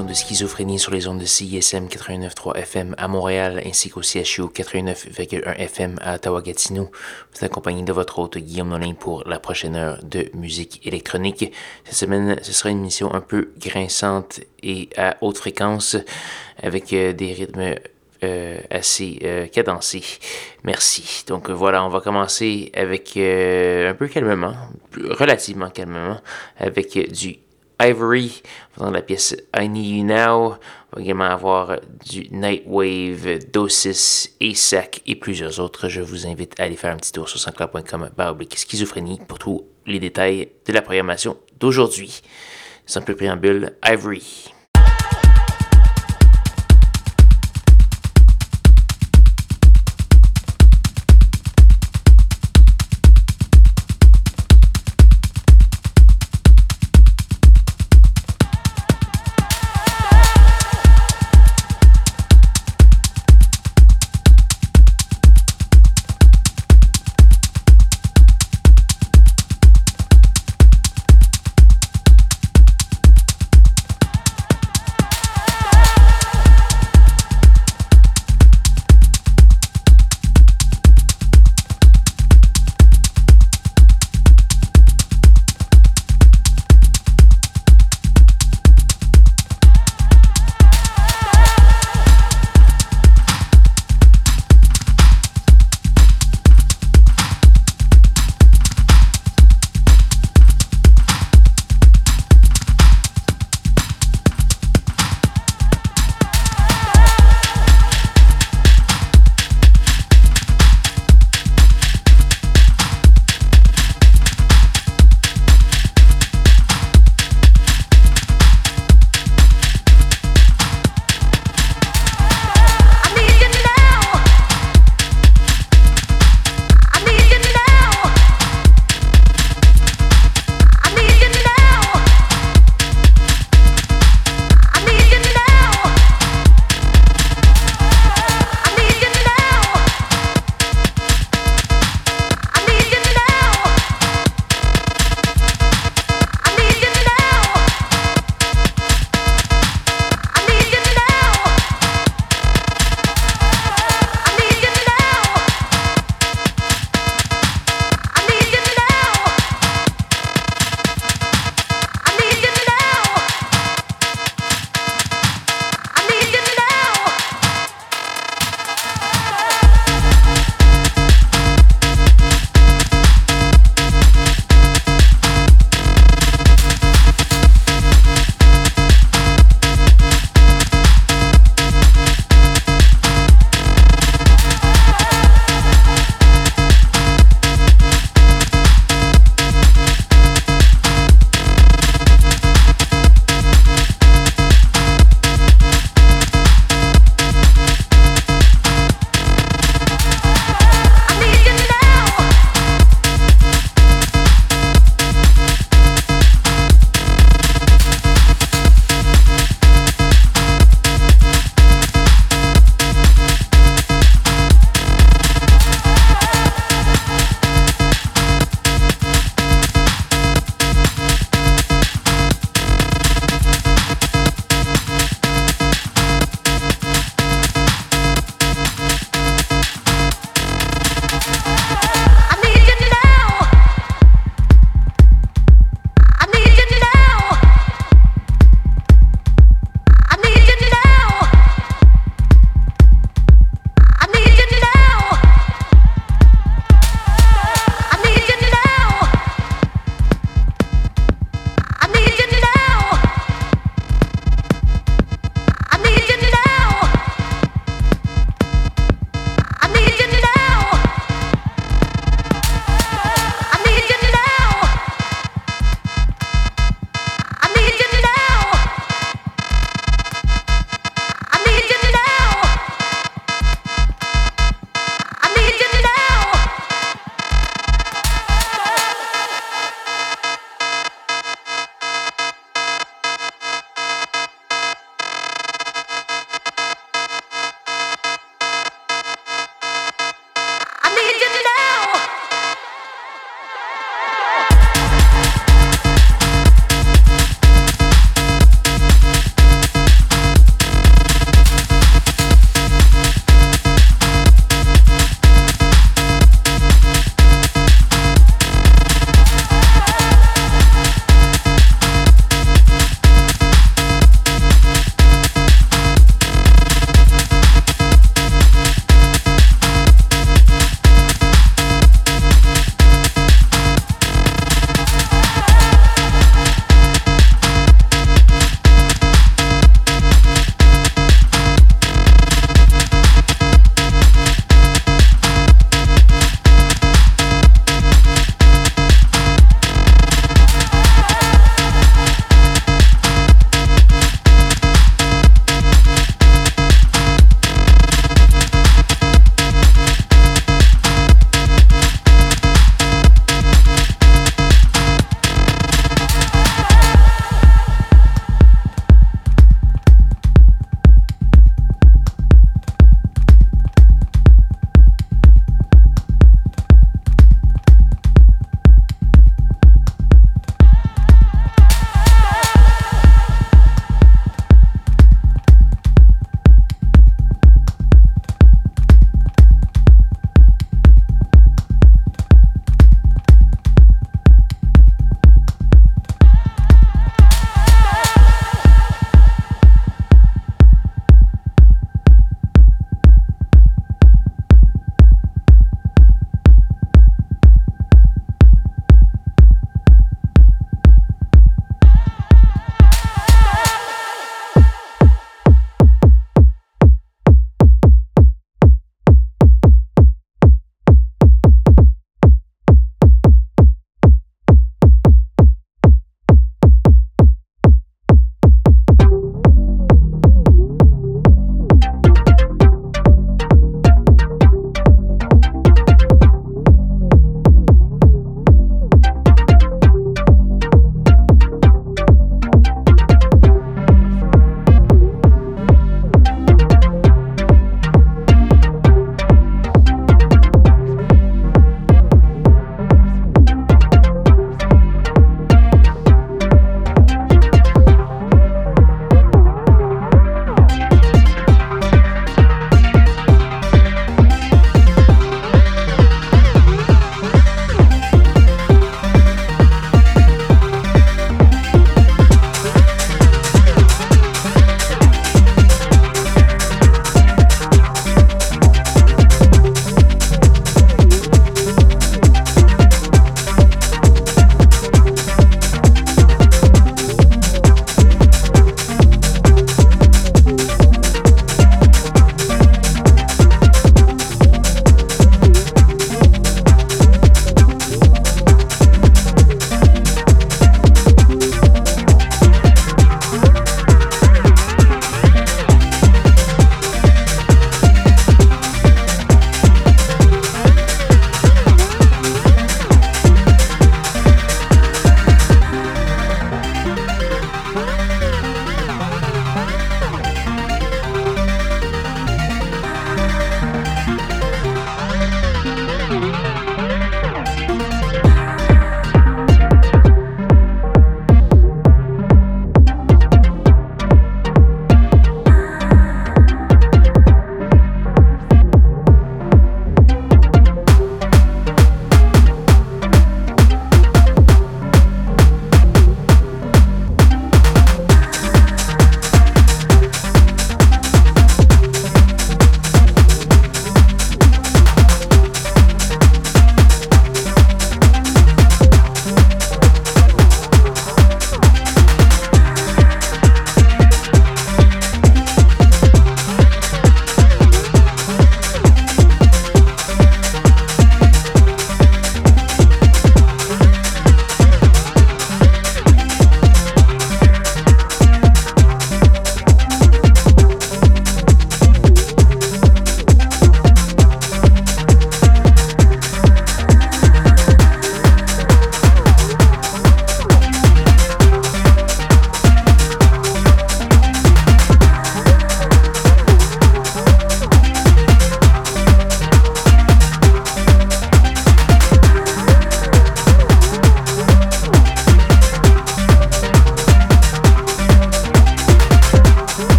De Schizophrénie sur les ondes de CISM 89.3 FM à Montréal ainsi qu'au CHU 89.1 FM à Ottawa-Gatineau. Vous accompagné de votre hôte Guillaume Nolin pour la prochaine heure de musique électronique. Cette semaine, ce sera une émission un peu grinçante et à haute fréquence avec euh, des rythmes euh, assez euh, cadencés. Merci. Donc voilà, on va commencer avec un peu calmement, relativement calmement, avec du Ivory, dans la pièce I Need You Now. On va également avoir du Nightwave, Dosis, ASAC et plusieurs autres. Je vous invite à aller faire un petit tour sur sanscloud.com schizophrénie pour tous les détails de la programmation d'aujourd'hui. Plus préambule, Ivory.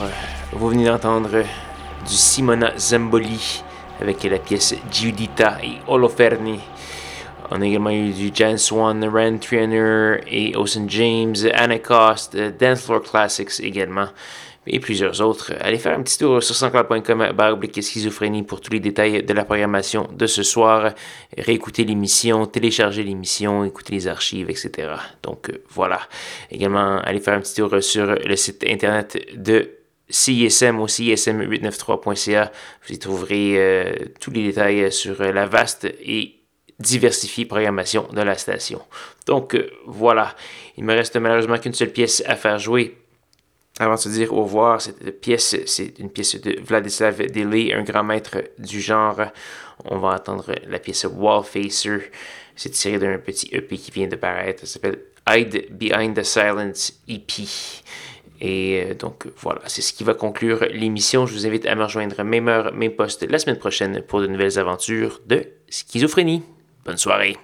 Euh, vous venez d'entendre du Simona Zamboli avec la pièce Giudita et Oloferni. On a également eu du Jan Swan, Rand Trainer et Ocean James, Anna Cost, euh, Dance Floor Classics également, et plusieurs autres. Allez faire un petit tour sur sanscloud.com baroblique schizophrénie pour tous les détails de la programmation de ce soir. Réécouter l'émission, télécharger l'émission, écouter les archives, etc. Donc euh, voilà. Également, allez faire un petit tour sur le site internet de CISM au CISM893.ca. Vous y trouverez euh, tous les détails sur la vaste et diversifiée programmation de la station. Donc euh, voilà, il me reste malheureusement qu'une seule pièce à faire jouer. Avant de se dire au revoir, cette pièce, c'est une pièce de Vladislav Dely, un grand maître du genre. On va entendre la pièce Wallfacer. C'est tiré d'un petit EP qui vient de paraître. Ça s'appelle Hide Behind the Silence EP. Et euh, donc voilà, c'est ce qui va conclure l'émission. Je vous invite à me rejoindre même heure, même poste la semaine prochaine pour de nouvelles aventures de schizophrénie. Bonne soirée.